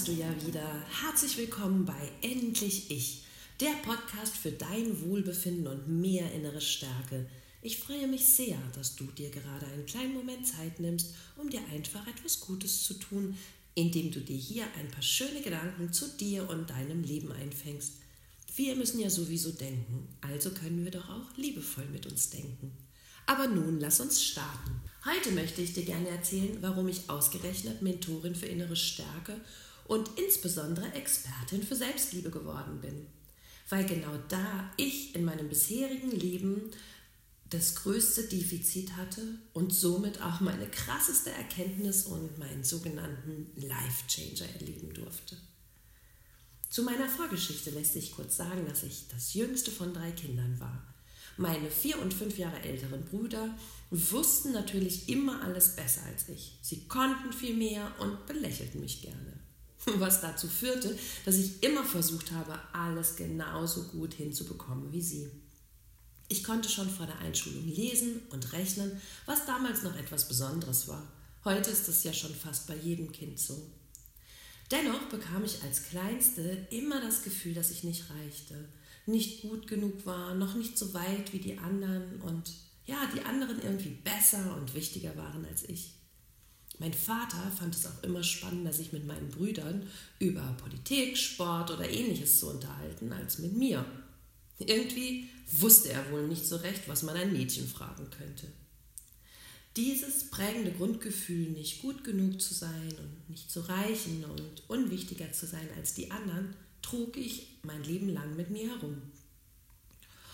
bist du ja wieder. Herzlich willkommen bei Endlich Ich, der Podcast für dein Wohlbefinden und mehr innere Stärke. Ich freue mich sehr, dass du dir gerade einen kleinen Moment Zeit nimmst, um dir einfach etwas Gutes zu tun, indem du dir hier ein paar schöne Gedanken zu dir und deinem Leben einfängst. Wir müssen ja sowieso denken, also können wir doch auch liebevoll mit uns denken. Aber nun lass uns starten. Heute möchte ich dir gerne erzählen, warum ich ausgerechnet Mentorin für innere Stärke und insbesondere Expertin für Selbstliebe geworden bin. Weil genau da ich in meinem bisherigen Leben das größte Defizit hatte und somit auch meine krasseste Erkenntnis und meinen sogenannten Life Changer erleben durfte. Zu meiner Vorgeschichte lässt sich kurz sagen, dass ich das jüngste von drei Kindern war. Meine vier und fünf Jahre älteren Brüder wussten natürlich immer alles besser als ich. Sie konnten viel mehr und belächelten mich gerne. Was dazu führte, dass ich immer versucht habe, alles genauso gut hinzubekommen wie sie. Ich konnte schon vor der Einschulung lesen und rechnen, was damals noch etwas Besonderes war. Heute ist es ja schon fast bei jedem Kind so. Dennoch bekam ich als Kleinste immer das Gefühl, dass ich nicht reichte, nicht gut genug war, noch nicht so weit wie die anderen und ja, die anderen irgendwie besser und wichtiger waren als ich. Mein Vater fand es auch immer spannender, sich mit meinen Brüdern über Politik, Sport oder ähnliches zu unterhalten, als mit mir. Irgendwie wusste er wohl nicht so recht, was man ein Mädchen fragen könnte. Dieses prägende Grundgefühl, nicht gut genug zu sein und nicht zu reichen und unwichtiger zu sein als die anderen, trug ich mein Leben lang mit mir herum.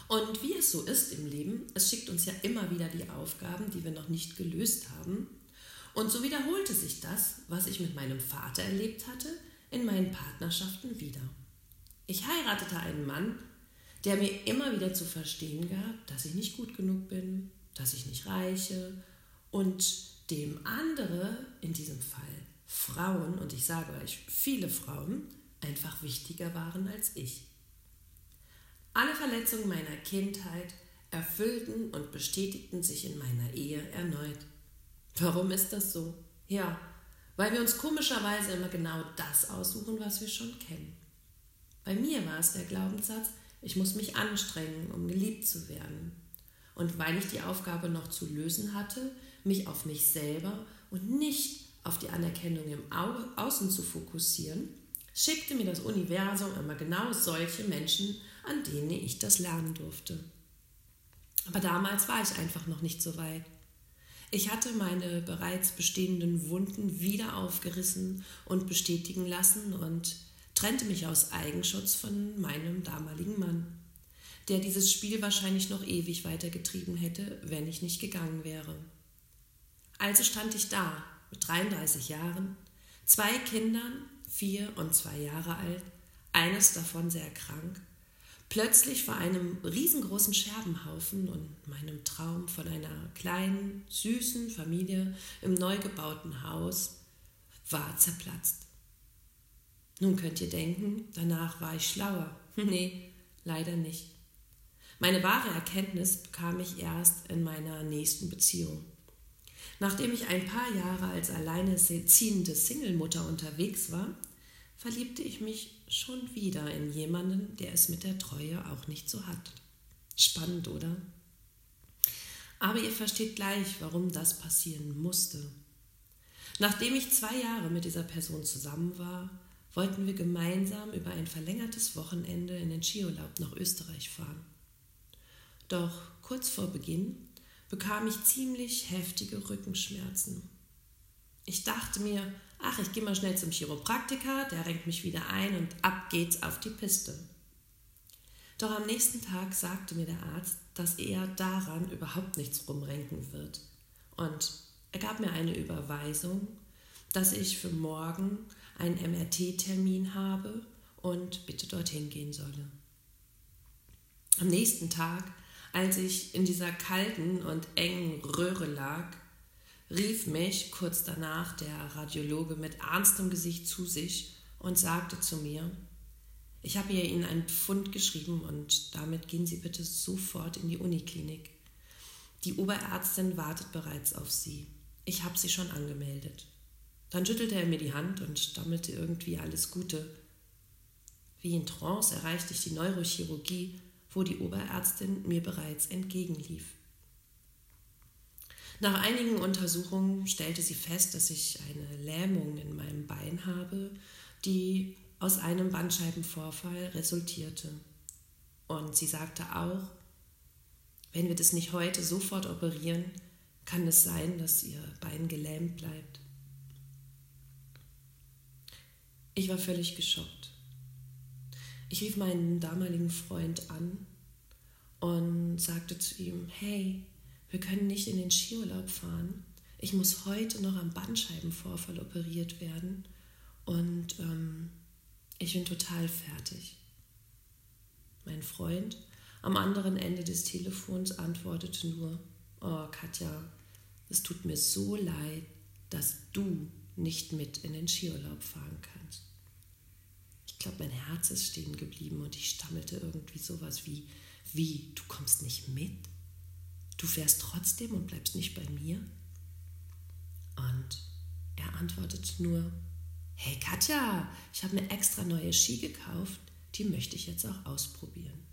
Und wie es so ist im Leben, es schickt uns ja immer wieder die Aufgaben, die wir noch nicht gelöst haben. Und so wiederholte sich das, was ich mit meinem Vater erlebt hatte, in meinen Partnerschaften wieder. Ich heiratete einen Mann, der mir immer wieder zu verstehen gab, dass ich nicht gut genug bin, dass ich nicht reiche und dem andere, in diesem Fall Frauen, und ich sage euch viele Frauen, einfach wichtiger waren als ich. Alle Verletzungen meiner Kindheit erfüllten und bestätigten sich in meiner Ehe erneut. Warum ist das so? Ja, weil wir uns komischerweise immer genau das aussuchen, was wir schon kennen. Bei mir war es der Glaubenssatz, ich muss mich anstrengen, um geliebt zu werden. Und weil ich die Aufgabe noch zu lösen hatte, mich auf mich selber und nicht auf die Anerkennung im Außen zu fokussieren, schickte mir das Universum immer genau solche Menschen, an denen ich das lernen durfte. Aber damals war ich einfach noch nicht so weit. Ich hatte meine bereits bestehenden Wunden wieder aufgerissen und bestätigen lassen und trennte mich aus Eigenschutz von meinem damaligen Mann, der dieses Spiel wahrscheinlich noch ewig weitergetrieben hätte, wenn ich nicht gegangen wäre. Also stand ich da mit 33 Jahren, zwei Kindern, vier und zwei Jahre alt, eines davon sehr krank, plötzlich vor einem riesengroßen Scherbenhaufen und meinem Traum von einer kleinen, süßen Familie im neu gebauten Haus war zerplatzt. Nun könnt ihr denken, danach war ich schlauer. nee, leider nicht. Meine wahre Erkenntnis bekam ich erst in meiner nächsten Beziehung. Nachdem ich ein paar Jahre als alleinerziehende Singlemutter unterwegs war, verliebte ich mich schon wieder in jemanden, der es mit der Treue auch nicht so hat. Spannend, oder? Aber ihr versteht gleich, warum das passieren musste. Nachdem ich zwei Jahre mit dieser Person zusammen war, wollten wir gemeinsam über ein verlängertes Wochenende in den Skiurlaub nach Österreich fahren. Doch kurz vor Beginn bekam ich ziemlich heftige Rückenschmerzen. Ich dachte mir, ach, ich gehe mal schnell zum Chiropraktiker, der renkt mich wieder ein und ab geht's auf die Piste. Doch am nächsten Tag sagte mir der Arzt, dass er daran überhaupt nichts rumrenken wird. Und er gab mir eine Überweisung, dass ich für morgen einen MRT-Termin habe und bitte dorthin gehen solle. Am nächsten Tag als ich in dieser kalten und engen Röhre lag, rief mich kurz danach der Radiologe mit ernstem Gesicht zu sich und sagte zu mir, ich habe Ihnen einen Pfund geschrieben und damit gehen Sie bitte sofort in die Uniklinik. Die Oberärztin wartet bereits auf Sie. Ich habe sie schon angemeldet. Dann schüttelte er mir die Hand und stammelte irgendwie alles Gute. Wie in Trance erreichte ich die Neurochirurgie, wo die Oberärztin mir bereits entgegenlief. Nach einigen Untersuchungen stellte sie fest, dass ich eine Lähmung in meinem Bein habe, die aus einem Bandscheibenvorfall resultierte. Und sie sagte auch, wenn wir das nicht heute sofort operieren, kann es sein, dass ihr Bein gelähmt bleibt. Ich war völlig geschockt. Ich rief meinen damaligen Freund an und sagte zu ihm, hey, wir können nicht in den Skiurlaub fahren. Ich muss heute noch am Bandscheibenvorfall operiert werden und ähm, ich bin total fertig. Mein Freund am anderen Ende des Telefons antwortete nur, oh Katja, es tut mir so leid, dass du nicht mit in den Skiurlaub fahren kannst. Ich glaube, mein Herz ist stehen geblieben und ich stammelte irgendwie sowas wie, wie, du kommst nicht mit? Du fährst trotzdem und bleibst nicht bei mir? Und er antwortete nur, hey Katja, ich habe mir extra neue Ski gekauft, die möchte ich jetzt auch ausprobieren.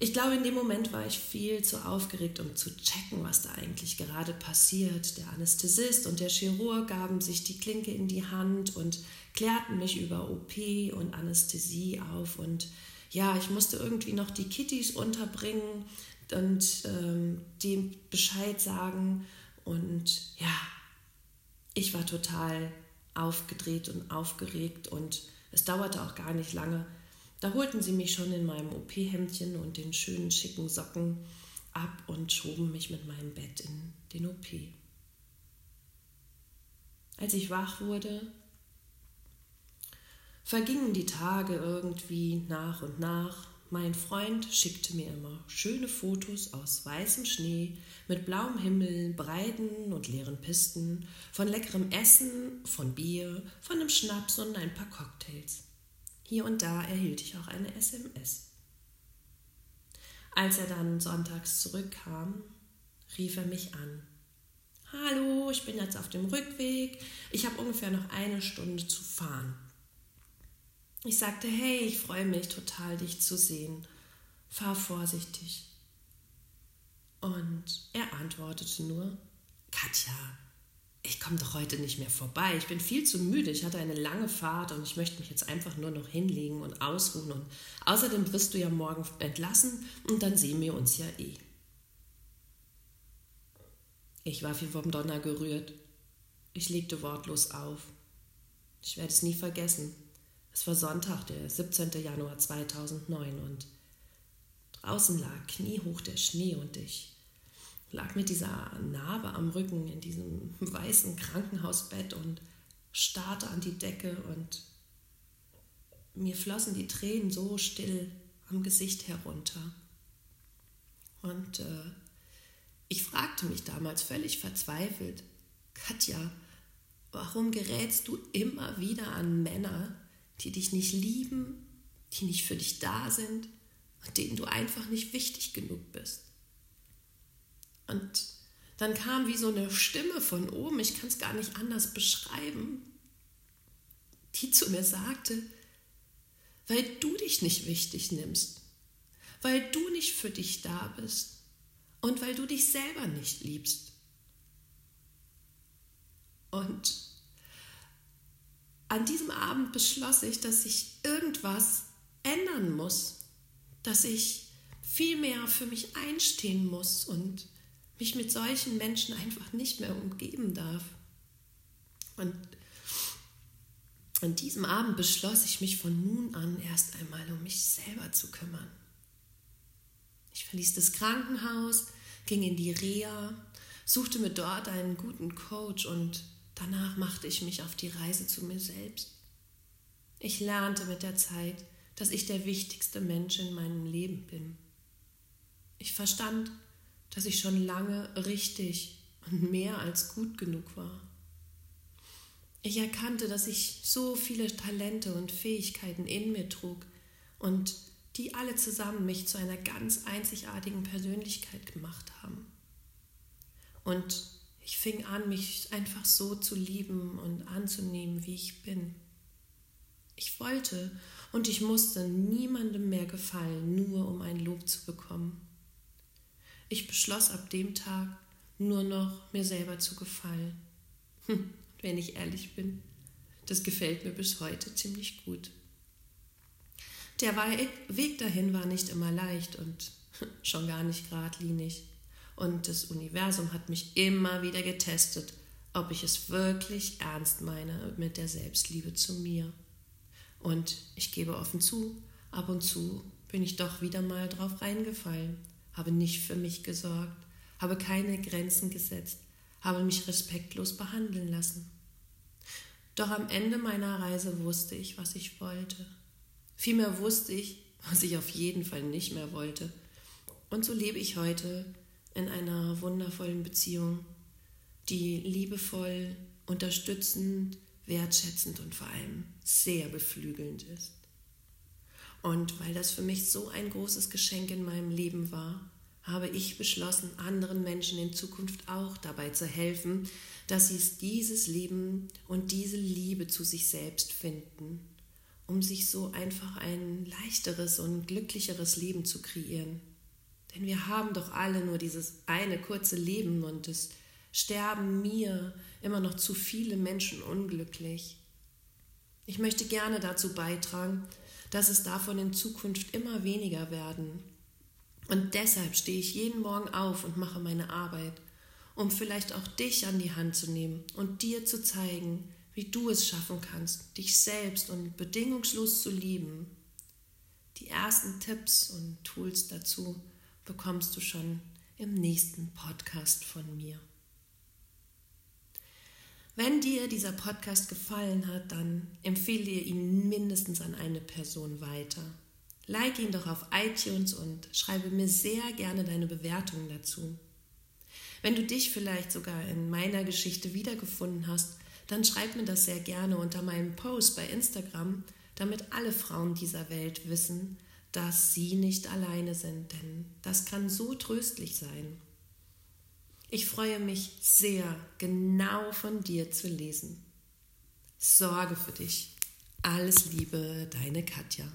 Ich glaube, in dem Moment war ich viel zu aufgeregt, um zu checken, was da eigentlich gerade passiert. Der Anästhesist und der Chirurg gaben sich die Klinke in die Hand und klärten mich über OP und Anästhesie auf. Und ja, ich musste irgendwie noch die Kittys unterbringen und ähm, dem Bescheid sagen. Und ja, ich war total aufgedreht und aufgeregt und es dauerte auch gar nicht lange, da holten sie mich schon in meinem OP-Hemdchen und den schönen schicken Socken ab und schoben mich mit meinem Bett in den OP. Als ich wach wurde, vergingen die Tage irgendwie nach und nach. Mein Freund schickte mir immer schöne Fotos aus weißem Schnee mit blauem Himmel, breiten und leeren Pisten, von leckerem Essen, von Bier, von einem Schnaps und ein paar Cocktails. Hier und da erhielt ich auch eine SMS. Als er dann sonntags zurückkam, rief er mich an. Hallo, ich bin jetzt auf dem Rückweg. Ich habe ungefähr noch eine Stunde zu fahren. Ich sagte, hey, ich freue mich total, dich zu sehen. Fahr vorsichtig. Und er antwortete nur, Katja, ich komme doch heute nicht mehr vorbei. Ich bin viel zu müde. Ich hatte eine lange Fahrt und ich möchte mich jetzt einfach nur noch hinlegen und ausruhen. Und außerdem wirst du ja morgen entlassen und dann sehen wir uns ja eh. Ich war wie vom Donner gerührt. Ich legte wortlos auf. Ich werde es nie vergessen. Es war Sonntag, der 17. Januar 2009 und draußen lag kniehoch der Schnee und ich lag mit dieser Narbe am Rücken in diesem weißen Krankenhausbett und starrte an die Decke und mir flossen die Tränen so still am Gesicht herunter. Und äh, ich fragte mich damals völlig verzweifelt, Katja, warum gerätst du immer wieder an Männer, die dich nicht lieben, die nicht für dich da sind und denen du einfach nicht wichtig genug bist? Und dann kam wie so eine Stimme von oben, ich kann es gar nicht anders beschreiben, die zu mir sagte, weil du dich nicht wichtig nimmst, weil du nicht für dich da bist und weil du dich selber nicht liebst. Und an diesem Abend beschloss ich, dass ich irgendwas ändern muss, dass ich viel mehr für mich einstehen muss und mich mit solchen Menschen einfach nicht mehr umgeben darf. Und an diesem Abend beschloss ich mich von nun an erst einmal um mich selber zu kümmern. Ich verließ das Krankenhaus, ging in die Reha, suchte mir dort einen guten Coach und danach machte ich mich auf die Reise zu mir selbst. Ich lernte mit der Zeit, dass ich der wichtigste Mensch in meinem Leben bin. Ich verstand, dass ich schon lange richtig und mehr als gut genug war. Ich erkannte, dass ich so viele Talente und Fähigkeiten in mir trug und die alle zusammen mich zu einer ganz einzigartigen Persönlichkeit gemacht haben. Und Ich fing an, mich einfach so zu lieben und anzunehmen, wie ich bin. Ich wollte und ich musste niemandem mehr gefallen, nur um ein Lob zu bekommen. Ich beschloss ab dem Tag nur noch mir selber zu gefallen. Hm, wenn ich ehrlich bin, das gefällt mir bis heute ziemlich gut. Der Weg dahin war nicht immer leicht und schon gar nicht geradlinig. Und das Universum hat mich immer wieder getestet, ob ich es wirklich ernst meine mit der Selbstliebe zu mir. Und ich gebe offen zu, ab und zu bin ich doch wieder mal drauf reingefallen, habe nicht für mich gesorgt, habe keine Grenzen gesetzt, habe mich respektlos behandeln lassen. Doch am Ende meiner Reise wusste ich, was ich wollte. Vielmehr wusste ich, was ich auf jeden Fall nicht mehr wollte. Und so lebe ich heute in einer wundervollen Beziehung, die liebevoll, unterstützend, wertschätzend und vor allem sehr beflügelnd ist. Und weil das für mich so ein großes Geschenk in meinem Leben war, habe ich beschlossen, anderen Menschen in Zukunft auch dabei zu helfen, dass sie dieses Leben und diese Liebe zu sich selbst finden, um sich so einfach ein leichteres und glücklicheres Leben zu kreieren. Denn wir haben doch alle nur dieses eine kurze Leben und es sterben mir immer noch zu viele Menschen unglücklich. Ich möchte gerne dazu beitragen, dass es davon in Zukunft immer weniger werden und deshalb stehe ich jeden Morgen auf und mache meine Arbeit, um vielleicht auch dich an die Hand zu nehmen und dir zu zeigen, wie du es schaffen kannst, dich selbst und bedingungslos zu lieben. Die ersten Tipps und Tools dazu bekommst du schon im nächsten Podcast von mir. Wenn dir dieser Podcast gefallen hat, dann empfehle ihn mindestens an eine Person weiter. Like ihn doch auf iTunes und schreibe mir sehr gerne deine Bewertungen dazu. Wenn du dich vielleicht sogar in meiner Geschichte wiedergefunden hast, dann schreib mir das sehr gerne unter meinem Post bei Instagram, damit alle Frauen dieser Welt wissen, dass sie nicht alleine sind, denn das kann so tröstlich sein. Ich freue mich sehr, genau von dir zu lesen. Sorge für dich. Alles Liebe, deine Katja.